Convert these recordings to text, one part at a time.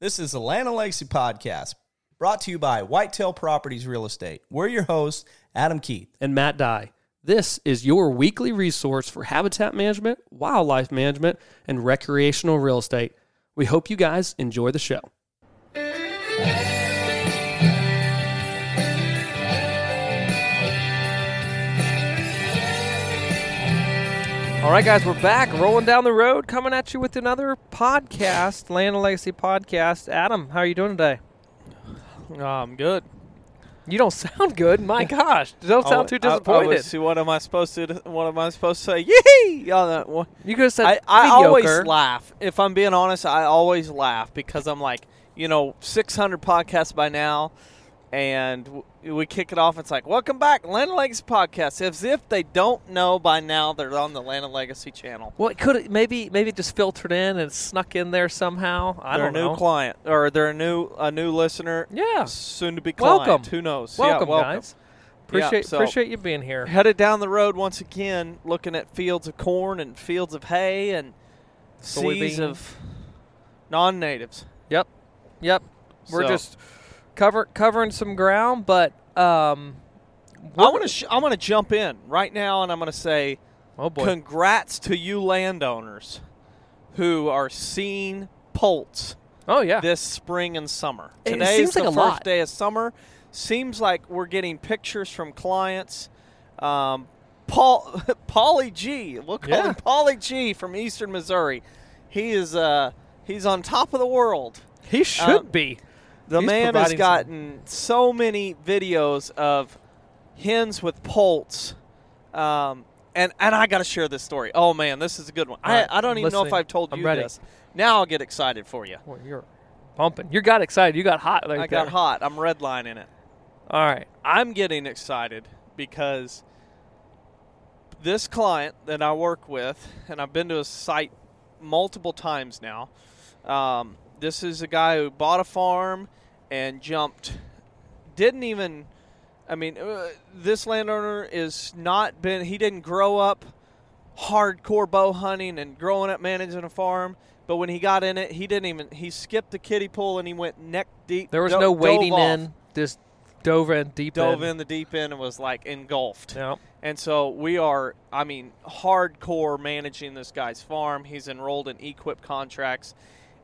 This is the Land and Legacy Podcast, brought to you by Whitetail Properties Real Estate. We're your hosts, Adam Keith. and Matt Dye. This is your weekly resource for habitat management, wildlife management, and recreational real estate. We hope you guys enjoy the show. All right, guys, we're back, rolling down the road, coming at you with another podcast, Land and Legacy podcast. Adam, how are you doing today? Oh, I'm good. You don't sound good. My gosh, you don't sound too Oh, I- I- disappointed. was- see, what am I supposed to? What am I supposed to say? Yee! One. you could have said I, I always laugh. If I'm being honest, I always laugh because I'm like, you know, 600 podcasts by now, and we kick it off. It's like, welcome back, Land and Legacy podcast. As if they don't know by now they're on the Land and Legacy channel. Well, it could maybe maybe it just filtered in and snuck in there somehow. I they're don't a new know. client, or they're a new a new listener. Yeah. soon to be client. Welcome. Who knows? welcome, yeah, welcome. guys. Appreciate so- appreciate you being here. headed down the road once again, looking at fields of corn and fields of hay and seas Soybean. of non-natives. Yep, yep. We're So- just cover covering some ground, but um, I want to. Sh- I'm going to jump in right now, and I'm going to say, oh boy, congrats to you landowners who are seeing poults oh yeah, this spring and summer. It Today seems is the like a first lot. day of summer. Seems like we're getting pictures from clients. Um, Paul, Paulie G. We'll call Yeah. him Paulie G. from Eastern Missouri. He is. Uh, he's on top of the world. he should um, be. The He's man has providing some- gotten so many videos of hens with poults. Um, and, and I got to share this story. Oh, man, this is a good one. Right, I, I don't I'm even know if. I've told I'm you ready. this. Now I'll get excited for you. Well, you're pumping. You got excited. You got hot. Right I got there. hot. I'm redlining it. All right. I'm getting excited because this client that I work with, and I've been to his site multiple times now. Um, this is a guy who bought a farm and jumped, didn't even. I mean, uh, this landowner is not been. He didn't grow up hardcore bow hunting and growing up managing a farm. But when he got in it, he didn't even. He skipped the kiddie pool and he went neck deep. There was do- no off in. Just dove in deep dove in. in the deep end and was like engulfed. Yeah. And so we are, I mean, hardcore managing this guy's farm. He's enrolled in EQIP contracts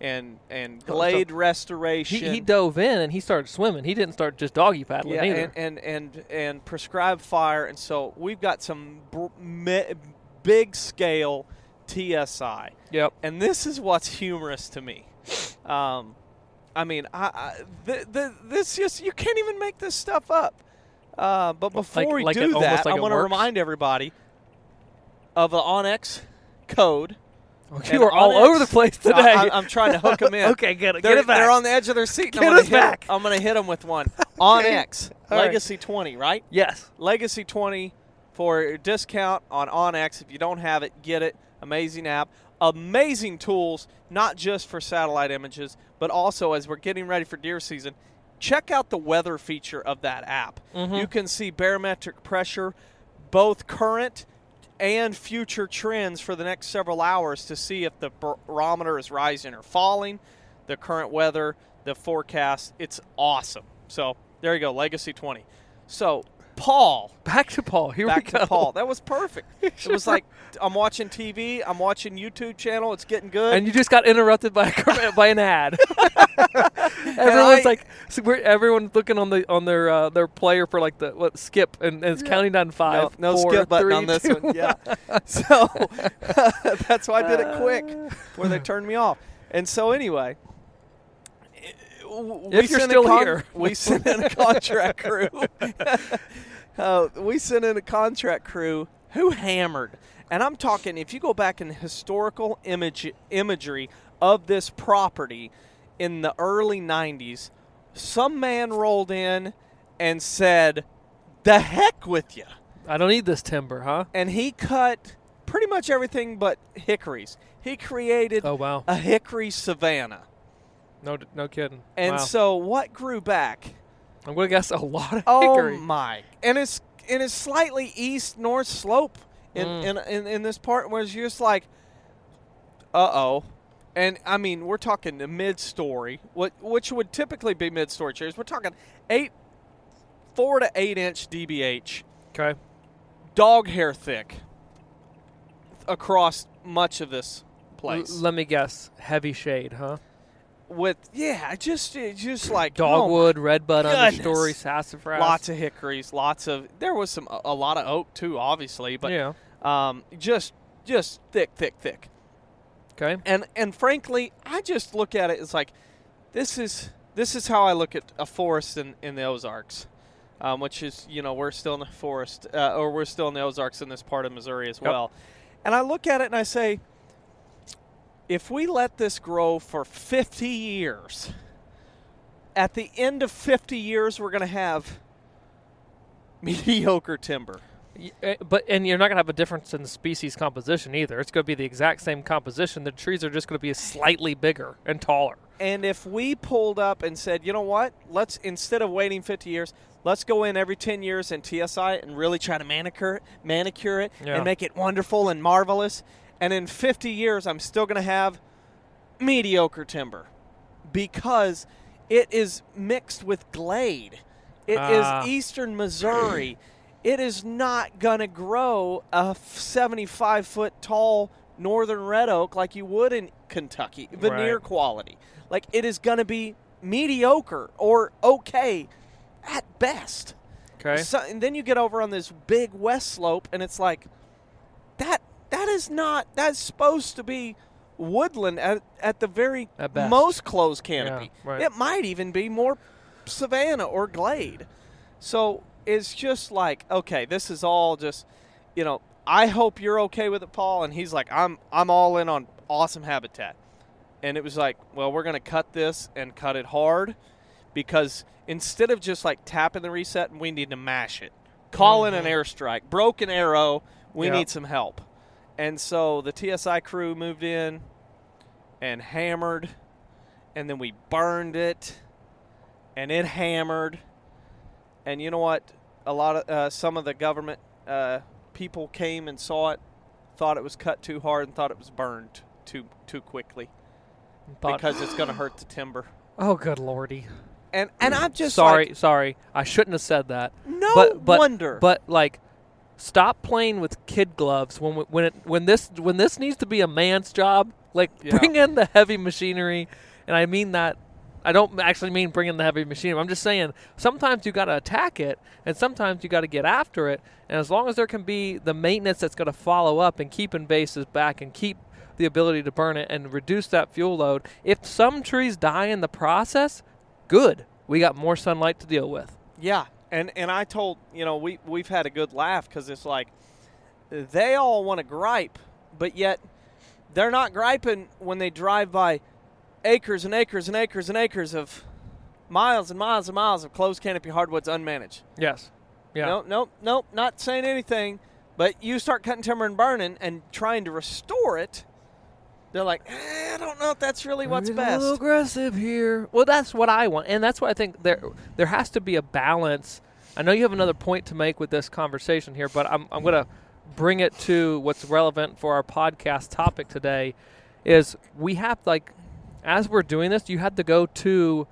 and and Oh, so glade He, restoration. he dove in and he started swimming. He didn't start just doggy paddling yeah, either. and, and and and prescribed fire. And so we've got some br- me- big scale TSI. yep. And this is what's humorous to me. Um, I mean, I, I th- th- this just you can't even make this stuff up. Uh, but before Like- we like do it- that, like I want to remind everybody of the onX code. You are all Onyx- over the place today. I, am trying to hook them in. okay, get it. They're, Get it back. they're on the edge of their seat. and Get I'm gonna us hit 'em- back. I'm going to hit them with one. onX All right. Legacy 20, right? yes. Legacy 20 for a discount on onX. If you don't have it, get it. Amazing app. Amazing tools, not just for satellite images, but also as we're getting ready for deer season. Check out the weather feature of that app. Mm-hmm. You can see barometric pressure, both current and future trends for the next several hours to see if the barometer is rising or falling, the current weather, the forecast. It's awesome. So there you go, Legacy 20. So Paul, Back to Paul. Here back we go. to Paul. That was perfect. It was like I'm watching TV, I'm watching YouTube channel. It's getting good. And you just got interrupted by a, by an ad. Everyone's I- like, so we're, everyone's looking on the on their uh, their player for like the what skip and, and it's counting down five. no four, skip button three, on this two, one. Yeah. so that's why I did it quick before they turned me off. And so anyway, we If you're sent still con- here. we sent in a contract crew. uh, we sent in a contract crew who hammered, and I'm talking. If you go back in historical image imagery of this property in the early '90s, some man rolled in and said, "The heck with you." I don't need this timber, huh? and he cut pretty much everything but hickories. He created Oh wow. a hickory savanna. No, no kidding. And wow. so what grew back? I'm gonna guess a lot of Oh hickory. Oh, my! And it's and it's slightly east north slope in, Mm. in, in in this part where it's just like, uh oh, And I mean, we're talking the mid-story, what which would typically be mid-story chairs. We're talking eight, four to eight inch DBH, Okay. dog hair thick, across much of this place. L- let me guess. Heavy shade, huh? With yeah, just just like oh Dogwood, redbud goodness. understory, sassafras. lots of hickories, lots of. There was some a, a lot of oak too, obviously, but yeah. um, just just thick, thick, thick. Okay. And and frankly, I just look at it as like this is this is how I look at a forest in, in the Ozarks, um, which is you know we're still in the forest uh, or we're still in the Ozarks in this part of Missouri as Yep. well. And I look at it and I say, if we let this grow for 50 years, at the end of 50 years, we're going to have mediocre timber. Eh, But and you're not gonna have a difference in species composition either. It's gonna be the exact same composition. The trees are just gonna be slightly bigger and taller. And if we pulled up and said, you know what, let's instead of waiting 50 years, let's go in every 10 years and TSI and really try to manicure it, manicure it, Yeah. and make it wonderful and marvelous. And in 50 years, I'm still going to have mediocre timber because it is mixed with glade. It is Ah. eastern Missouri. it is not going to grow a 75 foot tall northern red oak like you would in Kentucky, veneer Right. quality. Like it is going to be mediocre or okay at best. Okay. So, and then you get over on this big west slope, and it's like that. That is not. That's supposed to be woodland at, at the very At most closed canopy. Yeah, right. It might even be more savanna or glade. So it's just like, okay, this is all just, you know. I hope you're okay with it, Paul. And he's like, I'm. I'm all in on awesome habitat. And it was like, well, we're going to cut this and cut it hard because instead of just like tapping the reset, we need to mash it. Call in an mm-hmm. airstrike. Broken arrow. We Yep. need some help. And so the TSI crew moved in and hammered, and then we burned it, and it hammered. And you know what? A lot of uh, some of the government uh, people came and saw it, thought it was cut too hard, and thought it was burned too too quickly But- because it's going to hurt the timber. oh, good lordy. And and I'm just sorry, like, sorry. I shouldn't have said that. no but, but, wonder. But like, stop playing with kid gloves when we- when it when this when this needs to be a man's job. Like, Yeah. bring in the heavy machinery, and I mean that. I don't actually mean bring in the heavy machinery. I'm just saying sometimes you got to attack it, and sometimes you got to get after it. And as long as there can be the maintenance that's going to follow up and keeping bases back and keep the ability to burn it and reduce that fuel load, if some trees die in the process, good. We got more sunlight to deal with. Yeah, and and I told you know we we've had a good laugh because it's like they all want to gripe, but yet they're not griping when they drive by acres and acres and acres and acres of miles and miles and miles of closed canopy hardwoods unmanaged. Yes. Yeah. Nope, nope, nope, not saying anything. But you start cutting timber and burning and trying to restore it. They're like, eh, I don't know if that's really what's Maybe A little best. aggressive here. Well, that's what I want, and that's what I think there there has to be a balance. I know you have another point to make with this conversation here, but I'm I'm gonna bring it to what's relevant for our podcast topic today. Is we have like, as we're doing this, you have to go to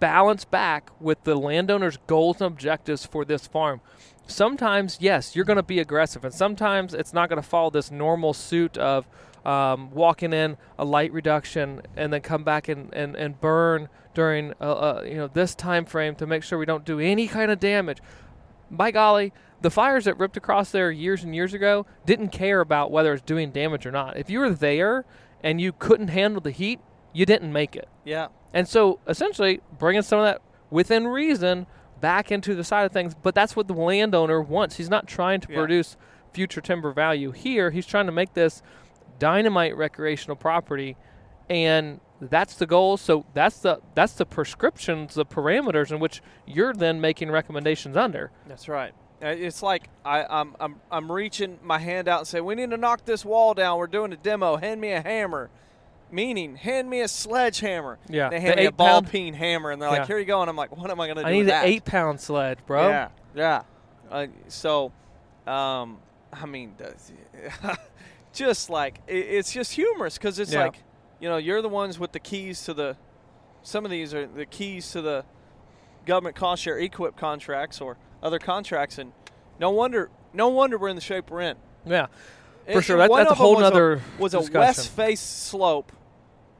balance back with the landowner's goals and objectives for this farm. Sometimes, yes, you're going to be aggressive, and sometimes it's not going to follow this normal suit of um, walking in a light reduction and then come back and, and, and burn during uh, uh, you know this time frame to make sure we don't do any kind of damage. By golly, the fires that ripped across there years and years ago didn't care about whether it's doing damage or not. If you were there and you couldn't handle the heat, you didn't make it. Yeah, And so essentially bringing some of that within reason back into the side of things, but that's what the landowner wants. He's not trying to Yeah. produce future timber value here. He's trying to make this dynamite recreational property and that's the goal. So that's the that's the prescriptions, the parameters in which you're then making recommendations under. That's right. Uh, It's like I, I'm, I'm, I'm reaching my hand out and say, "We need to knock this wall down. We're doing a demo. Hand me a hammer." Meaning, hand me a sledgehammer. Yeah, They the hand me a ball pound- peen hammer, and they're Yeah. like, "Here you go." And I'm like, "What am I going to do?" I need an eight pound sled, bro. Yeah, yeah. Uh, so, um, I mean, just like it, it's just humorous because it's Yeah. like, you know, you're the ones with the keys to the. Some of these are the keys to the government cost share EQIP contracts or other contracts, and no wonder, no wonder we're in the shape we're in. Yeah, for And sure. That, that's a whole was nother was a west face slope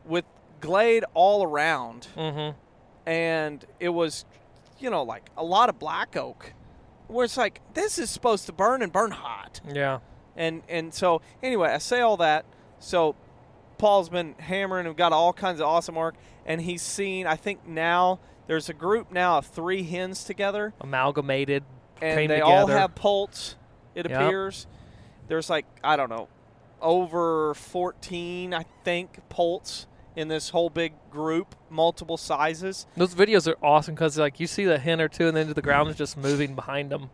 with glade all around, Mm-hmm. and it was, you know, like a lot of black oak, where it's like this is supposed to burn and burn hot, Yeah. and and so anyway, I say all that. So Paul's been hammering and got all kinds of awesome work, and he's seen. I think now there's a group now of three hens together, Amalgamated. and they all have poults. It Yep. appears there's like I don't know, over 14 I think poults in this whole big group, multiple sizes. Those videos are awesome because like you see the hen or two, and then the ground is just moving behind them.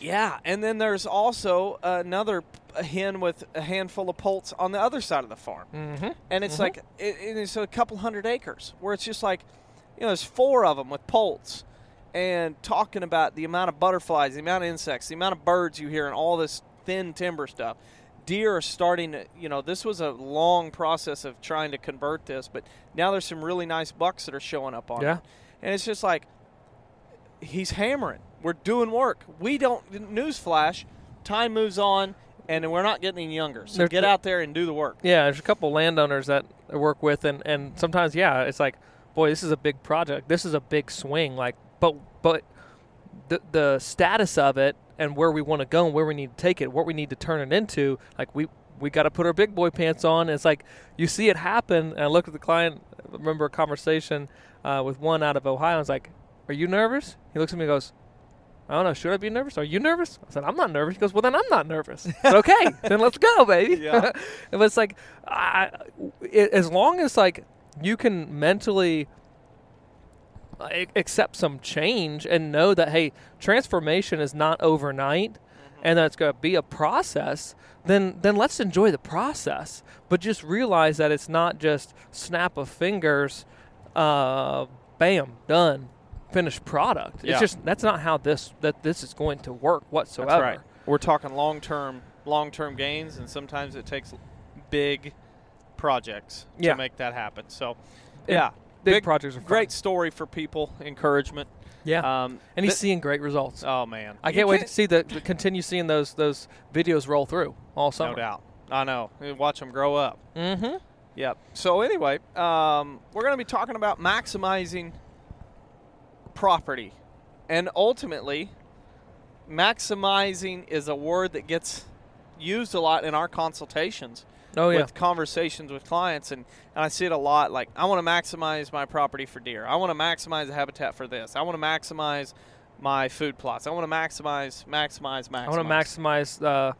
Yeah, and then there's also another hen with a handful of poults on the other side of the farm, Mm-hmm. and it's Mhm. like it, it is a couple hundred acres where it's just like, you know, there's four of them with poults, and talking about the amount of butterflies, the amount of insects, the amount of birds you hear, and all this thin timber stuff. Deer are starting to, you know, this was a long process of trying to convert this, but now there's some really nice bucks that are showing up on Yeah. it, and it's just like he's hammering. We're doing work. We don't. Newsflash: time moves on, and we're not getting any younger. So There's get out there and do the work. Yeah, there's a couple landowners that I work with, and, and sometimes, yeah, it's like, boy, this is a big project. This is a big swing. Like, but but the the status of it and where we want to go and where we need to take it, what we need to turn it into, like we we got to put our big boy pants on. And it's like you see it happen. And I looked at the client. I remember a conversation uh, with one out of Ohio. I was like, "Are you nervous?" He looks at me and goes. I don't know. Should I be nervous? Are you nervous? I said, I'm not nervous. He goes, Well, then I'm not nervous. Okay, then let's go, baby. Yeah. but it's like, I, it, as long as like you can mentally accept some change and know that hey, transformation is not overnight, and that it's going to be a process. Then, then let's enjoy the process. But just realize that it's not just snap of fingers, uh, bam, done, finished product. Yeah. It's just that's not how this that this is going to work whatsoever. That's right. We're talking long term, long term gains, and sometimes it takes big projects Yeah. to make that happen. So, yeah, Big, projects are fun. great story for people, encouragement. Yeah, Um, and he's th- seeing great results. oh man, I You can't wait to see the, to continue seeing those those videos roll through all summer. No doubt. I know. Watch them grow up. Mm-hmm. Yep. So anyway, um, we're going to be talking about maximizing property, and ultimately, maximizing is a word that gets used a lot in our consultations Oh yeah. with conversations with clients, and, and I see it a lot. Like, I want to maximize my property for deer. I want to maximize the habitat for this. I want to maximize my food plots. I want to maximize, maximize, maximize. I want to maximize uh,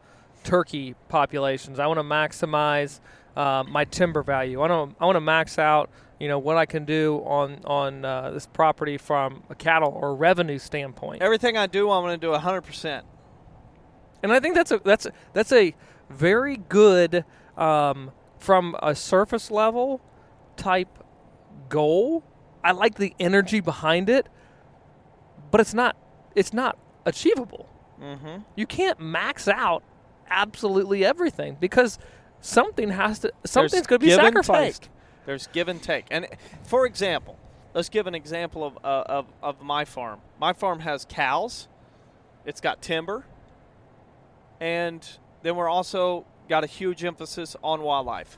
turkey populations. I want to maximize uh, my timber value. I want to I want to max out you know what I can do on on uh, this property from a cattle or revenue standpoint. Everything I do, I'm going to do 100%. And I think that's a that's a, that's a very good um, from a surface level type goal. I like the energy behind it, but it's not it's not achievable. Mm-hmm. You can't max out absolutely everything because something has to something's going to be sacrificed. take. There's give and take. And for example, let's give an example of, uh, of, of my farm. My farm has cows, it's got timber, and then we're also got a huge emphasis on wildlife.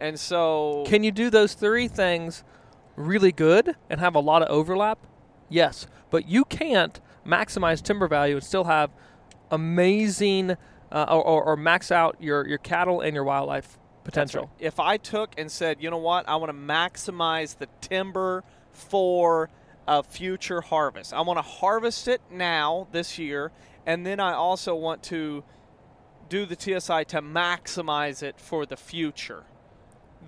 And so, Can you do those three things really good and have a lot of overlap? Yes, but you can't maximize timber value and still have amazing uh, or, or, or max out your, your cattle and your wildlife potential. right. If I took and said, you know what, I want to maximize the timber for a future harvest. I want to harvest it now this year, and then I also want to do the TSI to maximize it for the future.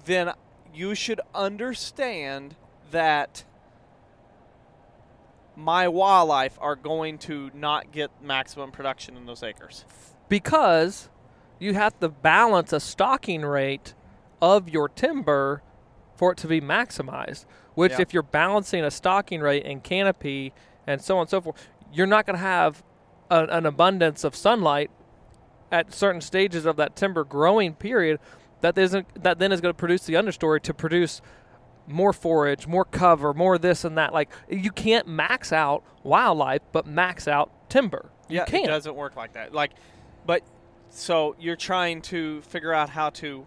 Then you should understand that my wildlife are going to not get maximum production in those acres. because you have to balance a stocking rate of your timber for it to be maximized. Which, Yeah. if you're balancing a stocking rate and canopy and so on and so forth, you're not going to have a, an abundance of sunlight at certain stages of that timber growing period that isn't that then is going to produce the understory to produce more forage, more cover, more this and that. Like you can't max out wildlife, but max out timber. You yeah, can't. it doesn't work like that. Like, but so you're trying to figure out how to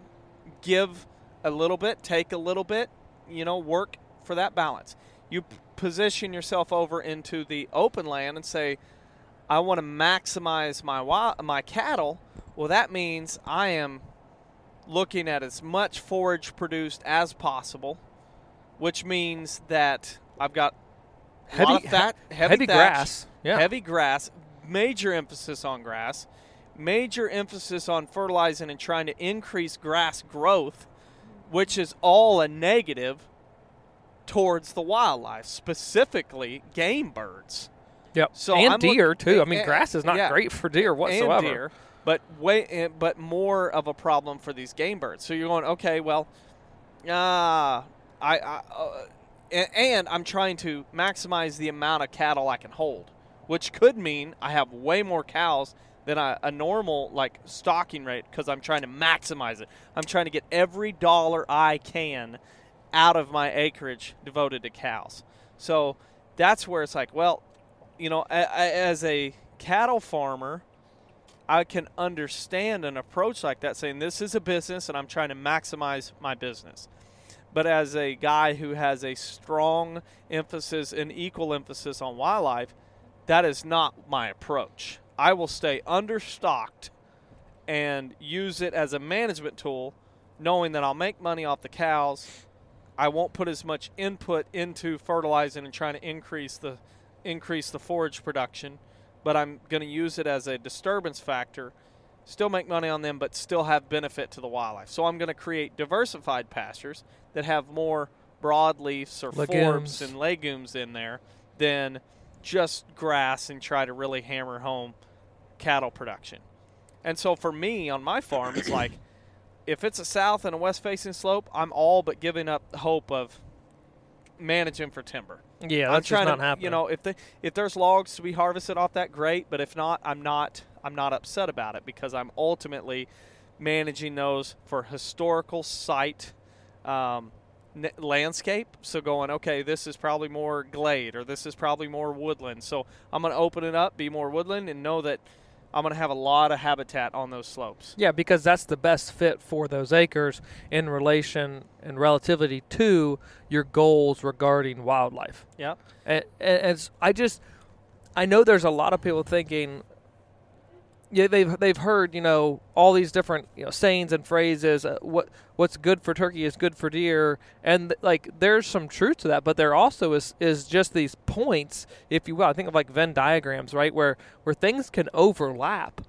give a little bit, take a little bit, you know, work for that balance. You p- position yourself over into the open land and say, I want to maximize my wi- my cattle. Well, that means I am looking at as much forage produced as possible, which means that I've got a lot Heavy- of fat, he- heavy, heavy thatch, grass. Yeah. heavy grass, major emphasis on grass, major emphasis on fertilizing and trying to increase grass growth, which is all a negative towards the wildlife, specifically game birds. Yep. So and I'm deer look- too. I mean, and- grass is not yeah. great for deer whatsoever. And deer, but way, eh, but more of a problem for these game birds. So you're going, okay, well, ah, I, I uh, a- and I'm trying to maximize the amount of cattle I can hold, which could mean I have way more cows than a, a normal like stocking rate because I'm trying to maximize it. I'm trying to get every dollar I can out of my acreage devoted to cows. So that's where it's like, well, you know, as a cattle farmer, I can understand an approach like that, saying this is a business and I'm trying to maximize my business. But as a guy who has a strong emphasis and equal emphasis on wildlife, that is not my approach. I will stay understocked and use it as a management tool, knowing that I'll make money off the cows. I won't put as much input into fertilizing and trying to increase the increase the forage production, but I'm going to use it as a disturbance factor, still make money on them, but still have benefit to the wildlife. So I'm going to create diversified pastures that have more broadleafs or Legumes. forbs and legumes in there than just grass and try to really hammer home cattle production. And so for me on my farm, it's like if it's a south and a west facing slope, I'm all but giving up the hope of managing for timber. Yeah, I'm trying just not to, happening. you know, if the if there's logs to be harvested off that, great. But if not, I'm not I'm not upset about it because I'm ultimately managing those for historical site um, n- landscape. So going, okay, this is probably more glade or this is probably more woodland. So I'm going to open it up, be more woodland, and know that I'm going to have a lot of habitat on those slopes. Yeah, because that's the best fit for those acres in relation and relativity to your goals regarding wildlife. Yeah. And, and I just, I know there's a lot of people thinking, yeah, they've they've heard you know all these different you know sayings and phrases. Uh, what what's good for turkey is good for deer, and like there's some truth to that. But there also is is just these points, if you will. I think of like Venn diagrams, right, where where things can overlap.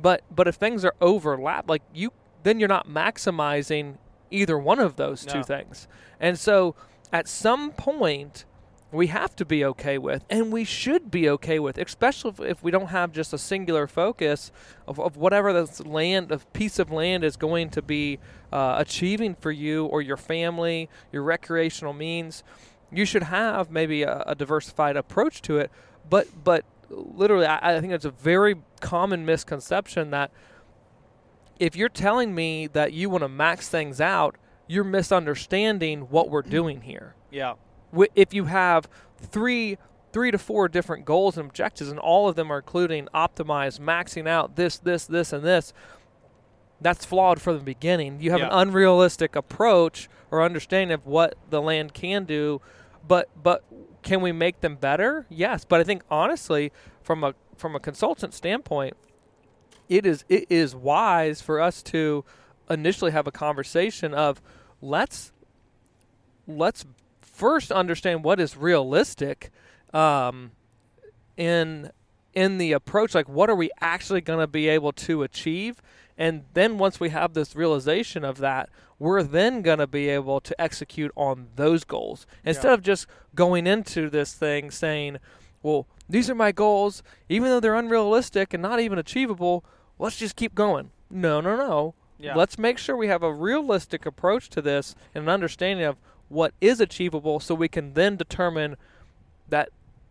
But but if things are overlap, like you, then you're not maximizing either one of those two things. And so at some point, we have to be okay with, and we should be okay with, especially if, we don't have just a singular focus of, of whatever this land, of piece of land is going to be uh, achieving for you or your family, your recreational means. You should have maybe a, a diversified approach to it, but but literally, I, I think it's a very common misconception that if you're telling me that you want to max things out, you're misunderstanding what we're doing here Yeah. If you have three three to four different goals and objectives and all of them are including optimize maxing out this this this and this that's flawed from the beginning you have Yeah. an unrealistic approach or understanding of what the land can do but but can we make them better yes but i think honestly from a from a consultant standpoint it is it is wise for us to initially have a conversation of let's let's first understand what is realistic um, in in the approach like what are we actually going to be able to achieve? And then once we have this realization of that we're then going to be able to execute on those goals. Instead Yeah. of just going into this thing saying well these are my goals. Even though they're unrealistic and not even achievable let's just keep going. No no no. Yeah. let's make sure we have a realistic approach to this and an understanding of what is achievable so we can then determine that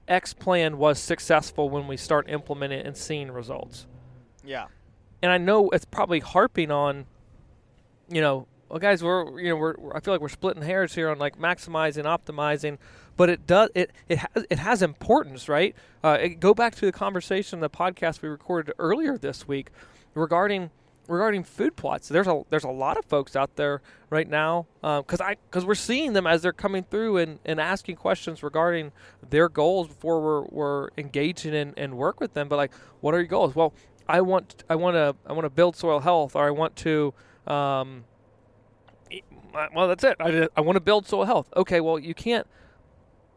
X plan was successful when we start implementing it and seeing results. Yeah. And I know it's probably harping on you know, well, guys, we're you know we're, we're- I feel like we're splitting hairs here on like maximizing, optimizing, but it does it it has it has importance, right? Uh, it, go back to the conversation, the podcast we recorded earlier this week regarding regarding food plots. There's a there's a lot of folks out there right now because I because we're seeing them as they're coming through and, and asking questions regarding their goals before we're, we're engaging in and work with them. But like, what are your goals? Well, I want I want to I want to build soil health, or I want to um, well that's it. I, I want to build soil health. Okay, well you can't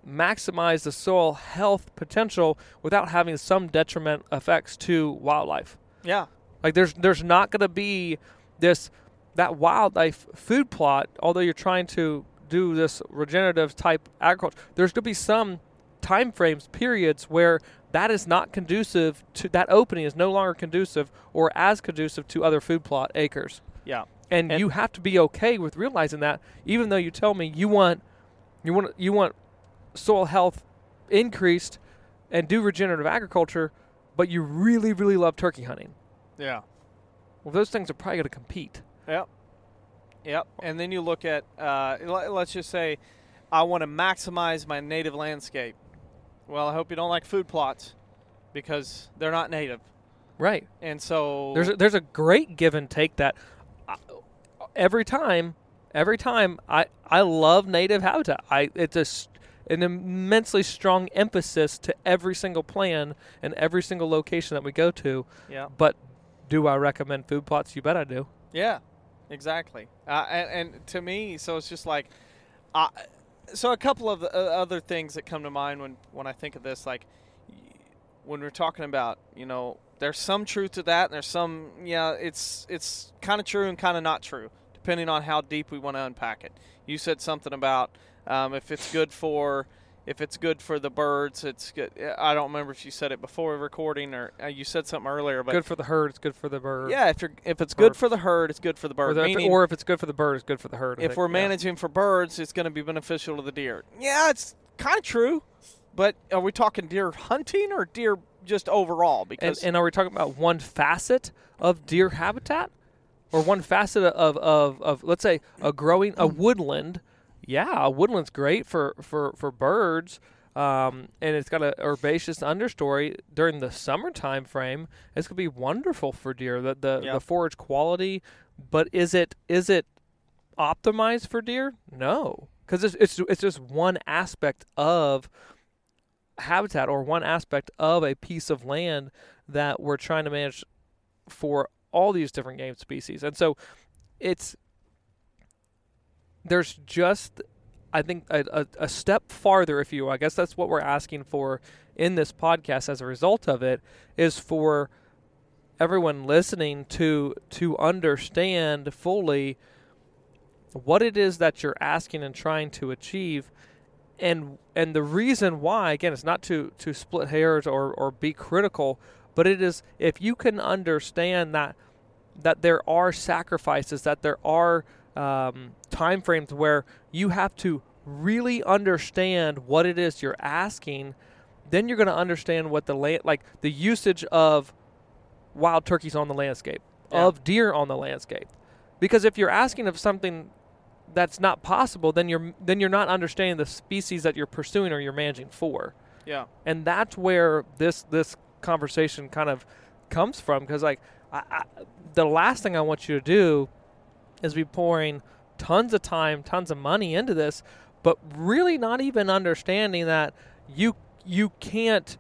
maximize the soil health potential without having some detriment effects to wildlife. Yeah. Like there's there's not going to be this that wildlife food plot. Although you're trying to do this regenerative type agriculture, there's going to be some time frames, periods where that is not conducive to that opening is no longer conducive or as conducive to other food plot acres. Yeah. And, And- you have to be okay with realizing that, even though you tell me you want you want you want soil health increased and do regenerative agriculture, but you really really love turkey hunting. Yeah. Well, those things are probably going to compete. Yep. Yep. And then you look at, uh, let- let's just say, I want to maximize my native landscape. Well, I hope you don't like food plots because they're not native. Right. And so There's a, there's a great give and take that I, every time every time I I love native habitat. I it's a an immensely strong emphasis to every single plan and every single location that we go to. yeah, But do I recommend food plots? You bet I do. yeah, exactly. Uh, and, and to me, so it's just like, uh, so a couple of the, other things that come to mind when when I think of this, like when we're talking about, you know, there's some truth to that, and there's some, yeah, it's it's kind of true and kind of not true, depending on how deep we want to unpack it. You said something about um, if it's good for if it's good for the birds, it's good. I don't remember if you said it before recording or uh, you said something earlier, but good for the herd. It's good for the bird. yeah, if you're if it's good for the herd, it's good for the Or, bird. the- Meaning, or if it's good for the bird, it's good for the herd. I if think. we're Yeah. managing for birds, it's going to be beneficial to the deer. Yeah, it's kind of true, but are we talking deer hunting or deer just overall? Because and are we talking about one facet of deer habitat, or one facet of, of, of let's say a growing a woodland? Yeah, a woodland's great for for for birds, um, and it's got a herbaceous understory during the summertime frame. It's gonna be wonderful for deer. The the, Yeah. the forage quality, but is it is it optimized for deer? No, because it's, it's it's just one aspect of habitat or one aspect of a piece of land that we're trying to manage for all these different game species. And so it's there's just I think a, a, a step farther, if you. I guess that's what we're asking for in this podcast as a result of it is for everyone listening to to understand fully what it is that you're asking and trying to achieve and and the reason why again it's not to to split hairs or or be critical but it is if you can understand that that there are sacrifices that there are um, time frames where you have to really understand what it is you're asking then you're going to understand what the land like the usage of wild turkeys on the landscape Yeah. of deer on the landscape. Because if you're asking of something that's not possible then you're then you're not understanding the species that you're pursuing or you're managing for. Yeah, and that's where this this conversation kind of comes from because like I, I, the last thing I want you to do is be pouring tons of time, tons of money into this, but really not even understanding that you you can't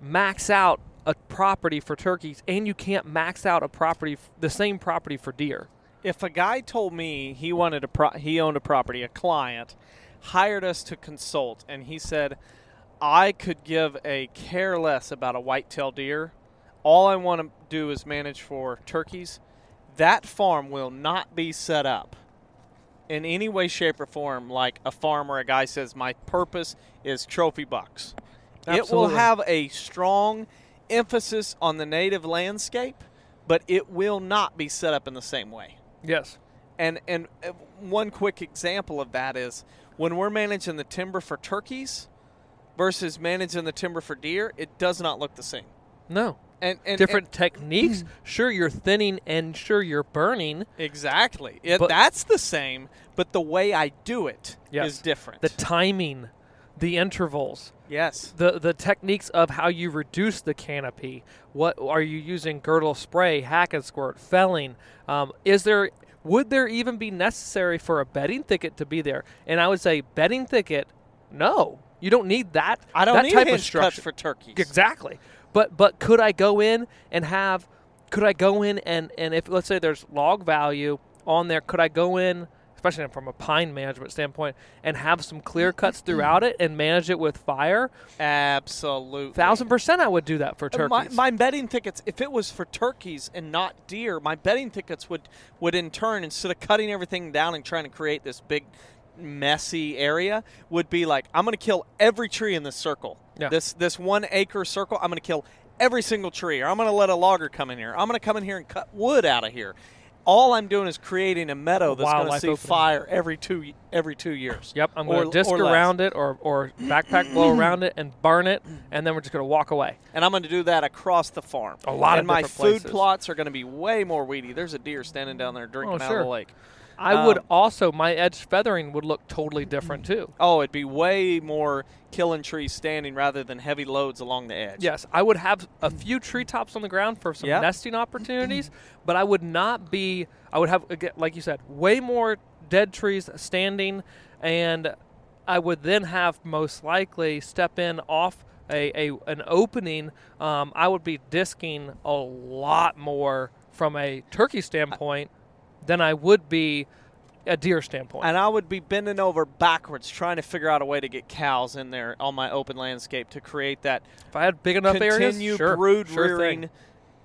max out a property for turkeys and you can't max out a property the same property for deer. if a guy told me he wanted a pro- he owned a property, a client hired us to consult, and he said I could give a care less about a whitetail deer. All I want to do is manage for turkeys. That farm will not be set up in any way, shape, or form like a farm where a guy says, My purpose is trophy bucks. It will have a strong emphasis on the native landscape, but it will not be set up in the same way. Yes. And and uh, one quick example of that is when we're managing the timber for turkeys versus managing the timber for deer, it does not look the same. No. And, and different techniques. Sure, you're thinning and sure you're burning. exactly. It, that's the same, but the way I do it is Yes. different. The timing, the intervals, yes. the the techniques of how you reduce the canopy. What are you using? Girdle spray, hack and squirt, felling. Um, is there would there even be necessary for a bedding thicket to be there? And I would say bedding thicket, no. You don't need that. I don't that need type of hinge cuts structure. for turkeys. Exactly. But but could I go in and have could I go in and and if let's say there's log value on there, could I go in especially from a pine management standpoint and have some clear cuts throughout it and manage it with fire? Absolutely. Thousand percent I would do that for Uh, My, turkeys. my bedding thickets, if it was for turkeys and not deer, my bedding thickets would, would in turn, instead of cutting everything down and trying to create this big, messy area, would be like, I'm going to kill every tree in this circle. Yeah. This this one acre circle, I'm going to kill every single tree, or I'm going to let a logger come in here. I'm going to come in here and cut wood out of here. All I'm doing is creating a meadow that's going to see opening. fire every two every two years. Yep, I'm going to disc around it or, or backpack blow around it and burn it, and then we're just going to walk away. and I'm going to do that across the farm. A lot of and my food places. plots are going to be way more weedy. There's a deer standing down there drinking Oh, out sure. of the lake. I would Um, also my edge feathering would look totally different too. Oh, it'd be way more killing trees standing rather than heavy loads along the edge. Yes, I would have a few treetops on the ground for some Yep. nesting opportunities, but I would not be. I would have, like you said, way more dead trees standing, and I would then have most likely step in off a, a an opening. Um, I would be disking a lot more from a turkey standpoint than I would be a deer standpoint. And I would be bending over backwards trying to figure out a way to get cows in there on my open landscape to create that if I had big enough areas, continue sure, brood sure rearing thing.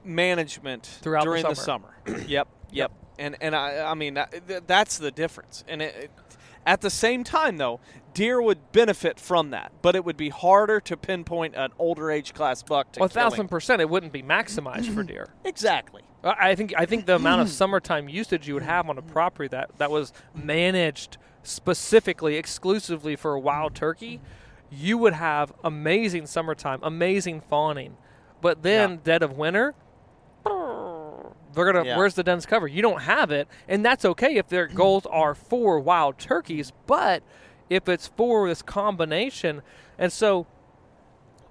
management Throughout the during the summer. summer. yep, yep. And and I I mean that, that's the difference. And it, it- at the same time though, deer would benefit from that, but it would be harder to pinpoint an older age class buck to Well, a thousand percent, it wouldn't be maximized for deer. Exactly. I think I think the amount of summertime usage you would have on a property that that was managed specifically exclusively for a wild turkey, you would have amazing summertime, amazing fawning. But then Yeah. dead of winter, they're gonna Yeah. where's the dense cover? You don't have it, and that's okay if their goals are for wild turkeys. But if it's for this combination, and so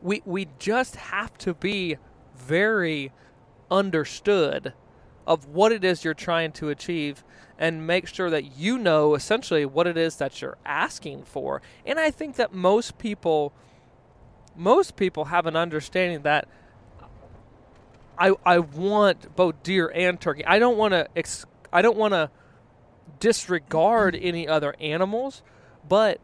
we we just have to be very understood of what it is you're trying to achieve and make sure that you know essentially what it is that you're asking for. And I think that most people most people have an understanding that I I want both deer and turkey. I don't want to ex- I don't want to disregard any other animals, but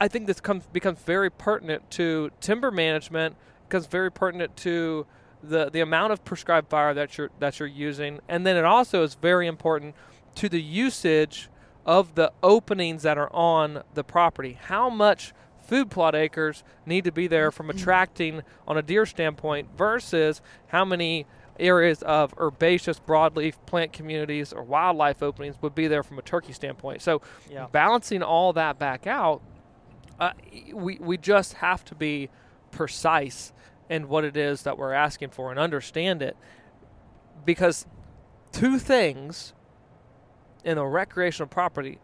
I, think this comes becomes very pertinent to timber management. Becomes very pertinent to the the amount of prescribed fire that you're that you're using, and then it also is very important to the usage of the openings that are on the property. How much food plot acres need to be there from attracting on a deer standpoint versus how many areas of herbaceous broadleaf plant communities or wildlife openings would be there from a turkey standpoint. So Yeah. balancing all that back out, uh, we we just have to be precise in what it is that we're asking for and understand it, because two things in a recreational property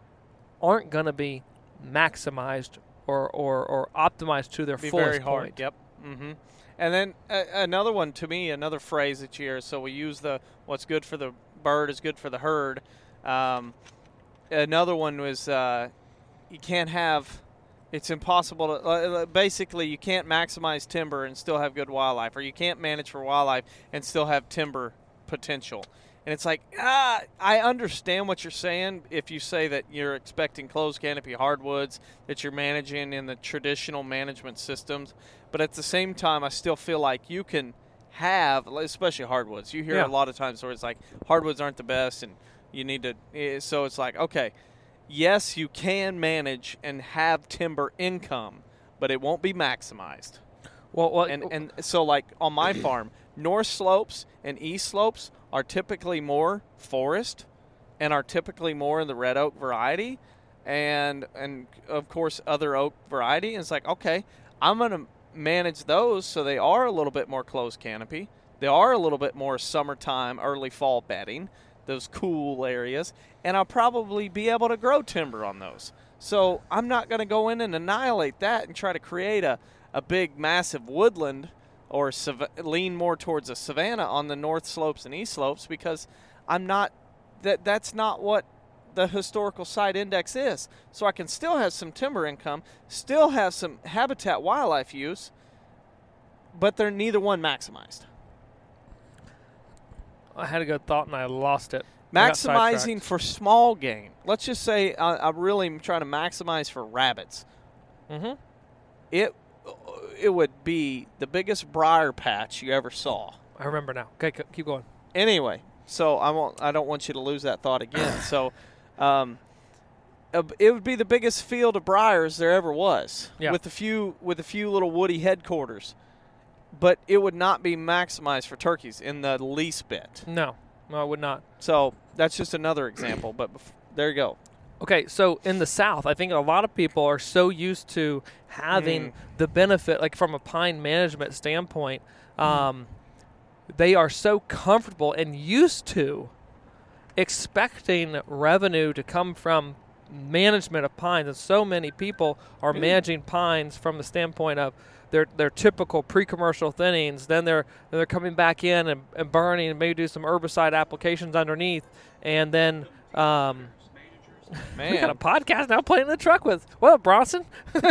aren't going to be maximized or, or, or optimized to their be fullest very hard. point. Yep. Mm-hmm. And then uh, another one to me, another phrase that you hear. So we use the "what's good for the bird is good for the herd." Um, another one was uh, you can't have. It's impossible to. Uh, basically, you can't maximize timber and still have good wildlife, or you can't manage for wildlife and still have timber potential. And it's like, ah, I understand what you're saying if you say that you're expecting closed canopy hardwoods, that you're managing in the traditional management systems. But at the same time, I still feel like you can have, especially hardwoods. You hear Yeah. a lot of times where it's like hardwoods aren't the best and you need to, eh, so it's like, okay, yes, you can manage and have timber income, but it won't be maximized Well, well and oh. and so like on my farm, north slopes and east slopes are typically more forest, and are typically more in the red oak variety, and and of course other oak variety. And it's like okay, I'm gonna manage those so they are a little bit more closed canopy. They are a little bit more summertime, early fall bedding, those cool areas, and I'll probably be able to grow timber on those. So I'm not going to go in and annihilate that and try to create a, a big, massive woodland or sav- lean more towards a savanna on the north slopes and east slopes because I'm not that that's not what the historical site index is. So I can still have some timber income, still have some habitat wildlife use, but they're neither one maximized. I had a good thought and I lost it. Maximizing for small game. Let's just say I, I really am trying to maximize for rabbits. Mm-hmm. It it would be the biggest briar patch you ever saw. I remember now. Okay, keep going. anyway, so I won't. I don't want you to lose that thought again. so, um, uh, it would be the biggest field of briars there ever was, Yeah. with a few with a few little woody headquarters, but it would not be maximized for turkeys in the least bit. No, no, I would not. So that's just another example. But bef- there you go. Okay, so in the South, I think a lot of people are so used to having Mm. the benefit, like from a pine management standpoint, um, they are so comfortable and used to expecting revenue to come from management of pines, and so many people are managing pines from the standpoint of their their typical pre-commercial thinnings. Then they're then they're coming back in and, and burning, and maybe do some herbicide applications underneath, and then. Um, we got a podcast now playing in the truck with Well, Bronson?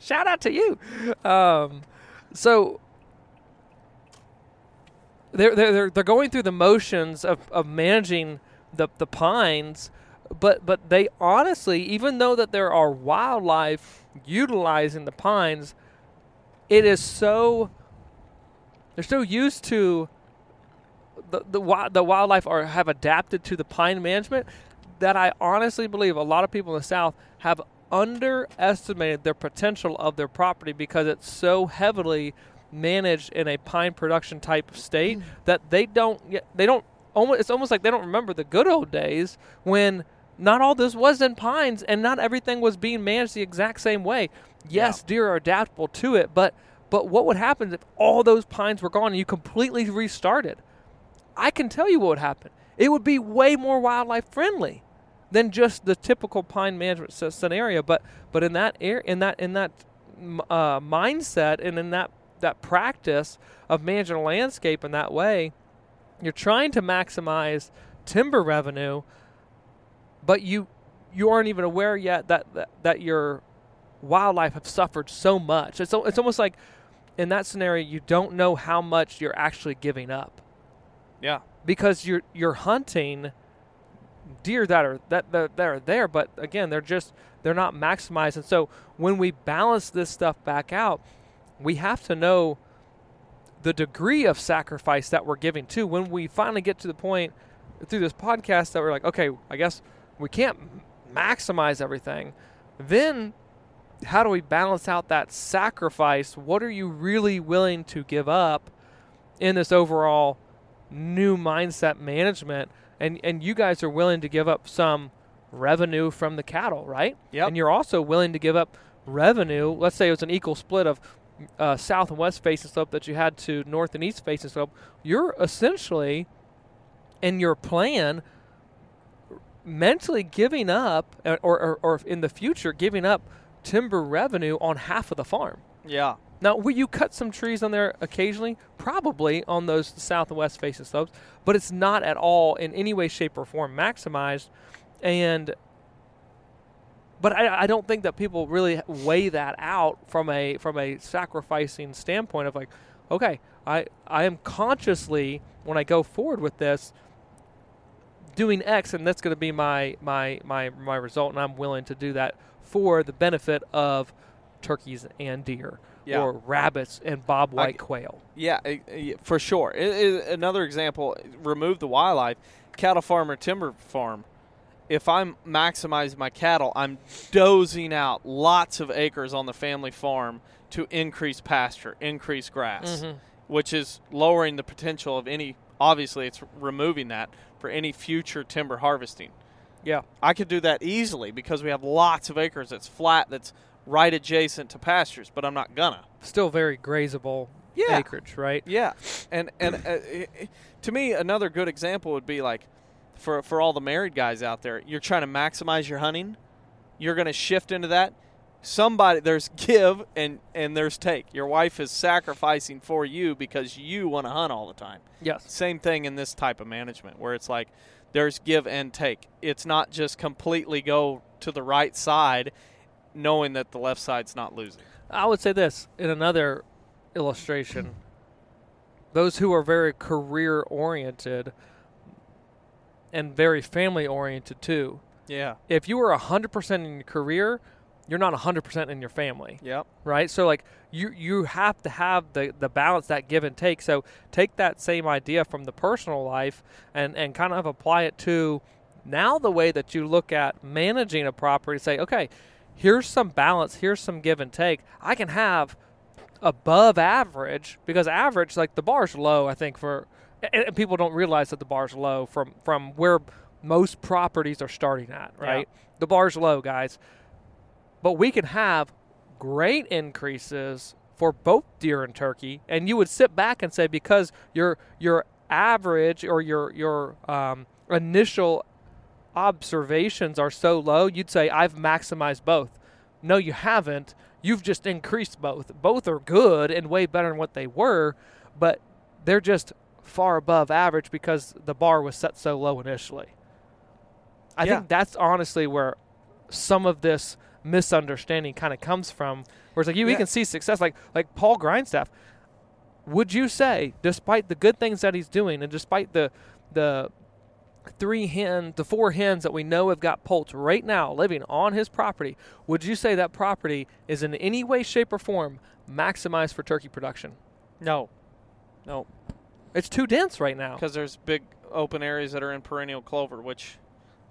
Shout out to you. Um, so they're, they're they're they're going through the motions of, of managing the the pines, but but they honestly, even though that there are wildlife utilizing the pines, it is so they're so used to the the, the wildlife are have adapted to the pine management that I honestly believe a lot of people in the South have underestimated their potential of their property because it's so heavily managed in a pine production type of state mm. that they don't they don't almost it's almost like they don't remember the good old days when not all this was in pines and not everything was being managed the exact same way. Yes, deer are adaptable to it, but but what would happen if all those pines were gone and you completely restarted? I can tell you what would happen. It would be way more wildlife friendly than just the typical pine management scenario. But but in that air in that in that uh, mindset and in that that practice of managing a landscape in that way, you're trying to maximize timber revenue, but you you aren't even aware yet that that, that your wildlife have suffered so much. It's it's almost like in that scenario you don't know how much you're actually giving up. Yeah, because you're you're hunting deer that are that, that that are there but again they're just they're not maximized. And so when we balance this stuff back out we have to know the degree of sacrifice that we're giving to when we finally get to the point through this podcast that we're like okay i guess we can't maximize everything then how do we balance out that sacrifice? What are you really willing to give up in this overall new mindset management? And and you guys are willing to give up some revenue from the cattle right? Yep. and you're also willing to give up revenue. Let's say it was an equal split of uh, south and west facing slope that you had to north and east facing slope. You're essentially in your plan mentally giving up uh, or, or, or in the future giving up timber revenue on half of the farm yeah, now, will you cut some trees on there occasionally? Probably on those south and west facing slopes, but it's not at all in any way, shape, or form maximized. And, but I, I don't think that people really weigh that out from a from a sacrificing standpoint of like, okay, I I am consciously when I go forward with this doing X, and that's going to be my my my my result, and I'm willing to do that for the benefit of turkeys and deer Yeah. or rabbits and bob white I- quail. yeah, for sure. It, it- another example: remove the wildlife. Cattle farm or timber farm. If I'm maximizing my cattle, I'm dozing out lots of acres on the family farm to increase pasture, increase grass, Mhm. which is lowering the potential of any. Obviously, it's removing that for any future timber harvesting. Yeah. I could do that easily because we have lots of acres that's flat, that's right adjacent to pastures, but I'm not gonna. Still very grazable Yeah. acreage, right? Yeah, and and uh, to me, another good example would be like for for all the married guys out there, you're trying to maximize your hunting. You're going to shift into that. Somebody there's give and and there's take. Your wife is sacrificing for you because you want to hunt all the time. Yes. Same thing in this type of management where it's like there's give and take. It's not just completely go to the right side knowing that the left side's not losing. I would say this in another illustration. Those who are very career oriented and very family oriented too. Yeah. If you are 100% in your career, you're not 100% in your family, Yep. right? So like you you have to have the the balance that give and take. So take that same idea from the personal life and and kind of apply it to now the way that you look at managing a property say, okay, here's some balance, here's some give and take. I can have above average because average like the bar's low i think for and, and people don't realize that the bar's low from from where most properties are starting at right the bar's low guys but we can have great increases for both deer and turkey and you would sit back and say because your your average or your your um, initial observations are so low you'd say i've maximized both. No you haven't. You've just increased both. Both are good and way better than what they were but they're just far above average because the bar was set so low initially. I Yeah. think that's honestly where some of this misunderstanding kind of comes from where it's like you, Yeah. can see success like like paul grindstaff would you say despite the good things that he's doing and despite the the three hen the four hens that we know have got poults right now living on his property would you say that property is in any way shape or form maximized for turkey production No. No. it's too dense right now because there's big open areas that are in perennial clover, which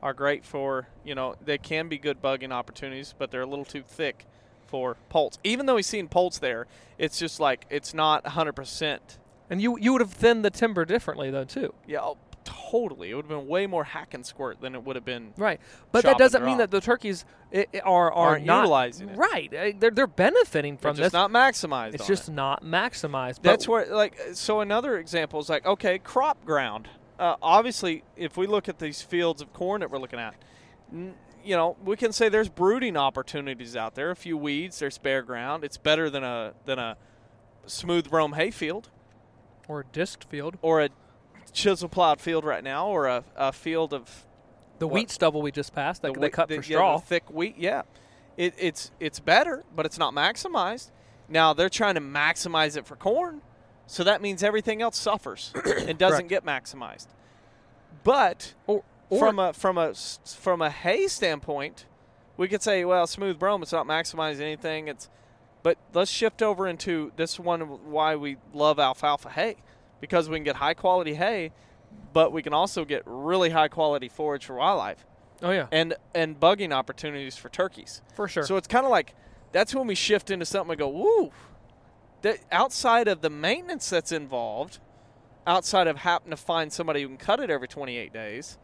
are great for you know they can be good bugging opportunities, but they're a little too thick for poults. Even though he's seen poults there, it's just like it's not 100. percent and you you would have thinned the timber differently though too Yeah, oh, totally. It would have been way more hack and squirt than it would have been. right but that doesn't mean that the turkeys i- i- are are Aren't not utilizing it. right Uh, they're they're benefiting from just this not maximized. it's just it. not maximized but That's where, like, so another example is like, okay, crop ground. Uh, obviously, if we look at these fields of corn that we're looking at, n- you know, we can say there's brooding opportunities out there. A few weeds, there's bare ground. It's better than a than a smooth brome hayfield or a disc field or a chisel plowed field right now, or a, a field of the What? wheat stubble we just passed that the they cut the- for yeah, straw the thick wheat. Yeah, it, it's it's better, but it's not maximized. Now they're trying to maximize it for corn, so that means everything else suffers and doesn't get maximized. But or, or from a from a from a hay standpoint, we could say, well, smooth brome, it's not maximizing anything. It's but let's shift over into this one why we love alfalfa hay because we can get high quality hay, but we can also get really high quality forage for wildlife oh yeah and and bugging opportunities for turkeys. for sure So it's kind of like that's when we shift into something. We go, woo. That outside of the maintenance that's involved, outside of having to find somebody who can cut it every 28 days,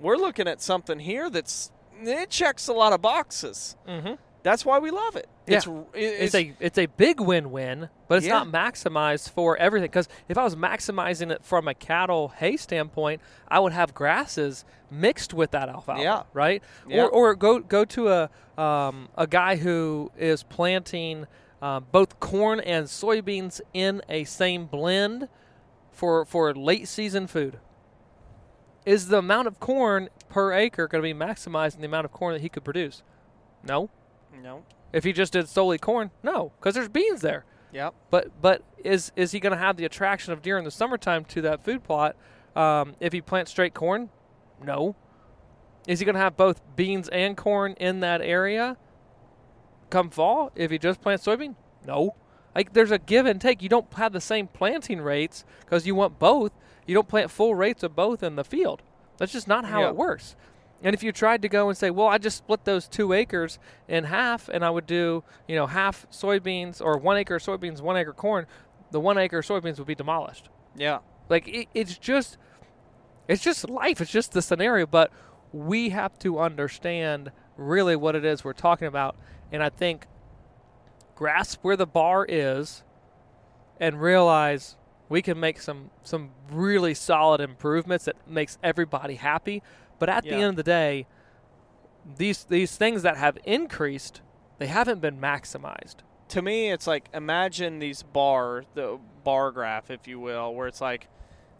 we're looking at something here that's it checks a lot of boxes. mm-hmm. That's why we love it. Yeah. It's, it- it's, a it's a big win-win, but it's Yeah. not maximized for everything. Because if I was maximizing it from a cattle hay standpoint, I would have grasses mixed with that alfalfa, Yeah. right? Yeah. Or, or go go to a um, a guy who is planting uh, both corn and soybeans in a same blend for for late season food. Is the amount of corn per acre going to be maximized in the amount of corn that he could produce? No. no. If he just did solely corn, no, because there's beans there. Yep. But but is is he going to have the attraction of deer in the summertime to that food plot? Um, if he plants straight corn, no. Is he going to have both beans and corn in that area? Come fall, if you just plant soybean, no. Like there's a give and take. You don't have the same planting rates because you want both. You don't plant full rates of both in the field. That's just not how Yeah. it works. And if you tried to go and say, well, I just split those two acres in half and I would do, you know, half soybeans or one acre soybeans, one acre corn, the one acre soybeans would be demolished. Yeah. Like it, it's just, it's just life. It's just the scenario. But we have to understand really what it is we're talking about. And I think grasp where the bar is and realize we can make some some really solid improvements that makes everybody happy. But at the end of the day, these these things that have increased, they haven't been maximized. to me it's like imagine these bar the bar graph if you will where it's like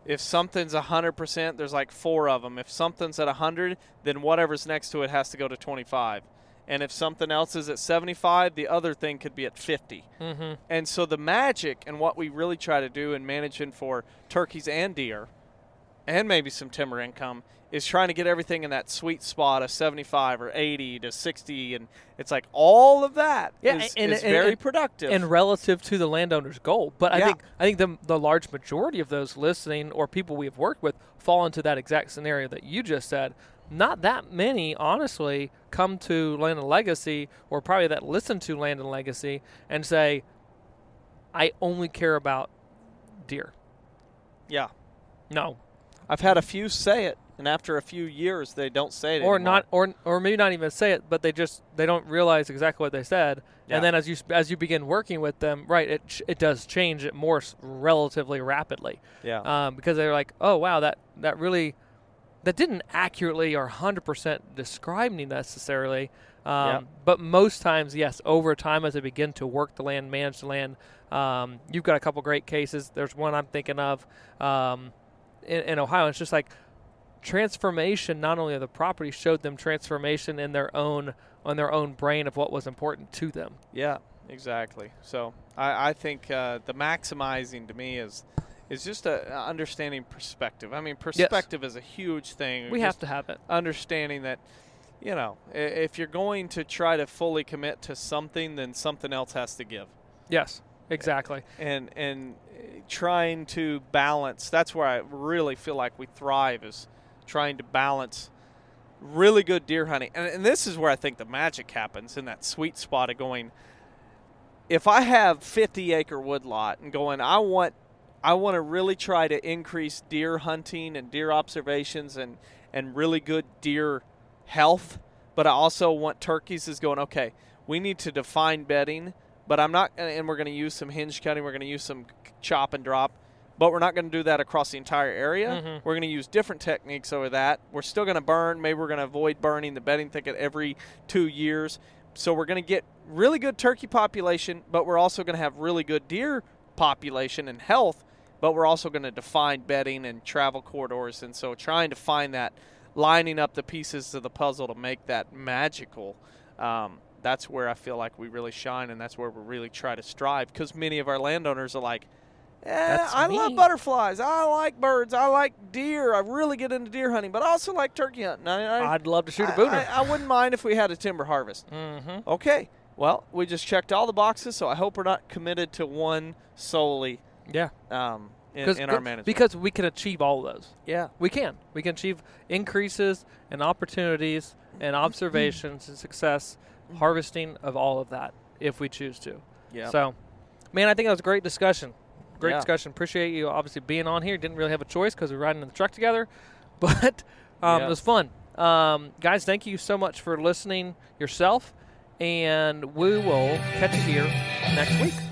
if something's 100% there's like four of them if something's at 100 then whatever's next to it has to go to 25 and if something else is at 75 the other thing could be at 50 Mm-hmm. and so the magic and what we really try to do in managing for turkeys and deer and maybe some timber income is trying to get everything in that sweet spot of 75 or 80 to 60 and it's like all of that Yeah, is, and- is and- very and- productive and relative to the landowner's goal. But I Yeah. think I think the the large majority of those listening or people we have worked with fall into that exact scenario that you just said. Not that many, honestly, come to Land and Legacy or probably that listen to Land and Legacy and say, "I only care about deer." yeah No, i've had a few say it and after a few years they don't say it or anymore. not, or or maybe not even say it, but they just they don't realize exactly what they said. Yeah. And then as you as you begin working with them, right, it ch- it does change it more relatively rapidly. yeah um, because they're like, oh wow, that that really that didn't accurately or 100% describe me necessarily. Um, Yep. But most times, yes, over time as they begin to work the land, manage the land, um, you've got a couple great cases. There's one I'm thinking of um, in, in Ohio. It's just like transformation. Not only of the property showed them transformation in their own on their own brain of what was important to them. Yeah, exactly. So I, I think uh, the maximizing to me is is just a understanding perspective. I mean, perspective is a huge thing. We have to have it. understanding that you know if you're going to try to fully commit to something, then something else has to give. Yes, exactly. And and trying to balance. That's where I really feel like we thrive is trying to balance really good deer hunting. And, and this is where I think the magic happens in that sweet spot of going. If I have 50 acre woodlot and going, I want, I want to really try to increase deer hunting and deer observations and and really good deer health, but I also want turkeys. Is going okay. We need to define bedding, but I'm not, and we're going to use some hinge cutting. We're going to use some chop and drop but we're not going to do that across the entire area. Mhm. We're going to use different techniques over that. We're still going to burn. Maybe we're going to avoid burning the bedding thicket every two years. So we're going to get really good turkey population, but we're also going to have really good deer population and health. But we're also going to define bedding and travel corridors, and so trying to find that, lining up the pieces of the puzzle to make that magical. Um, that's where I feel like we really shine, and that's where we really try to strive. Because many of our landowners are like, Eh, I love butterflies. I like birds. I like deer. I really get into deer hunting, but I also like turkey hunting. I, I, I'd love to shoot a booner. I, I wouldn't mind if we had a timber harvest. mm-hmm. Okay. Well, we just checked all the boxes, so I hope we're not committed to one solely Yeah. um, in, in our management. Because we can achieve all of those. yeah, We can. We can achieve increases and opportunities and observations and success, harvesting of all of that if we choose to. yeah, So, man, I think that was a great discussion. Great Yeah. discussion. Appreciate you obviously being on here. Didn't really have a choice because we were riding in the truck together, but um, Yeah. it was fun. Um, guys, thank you so much for listening yourself, and we will catch you here next week.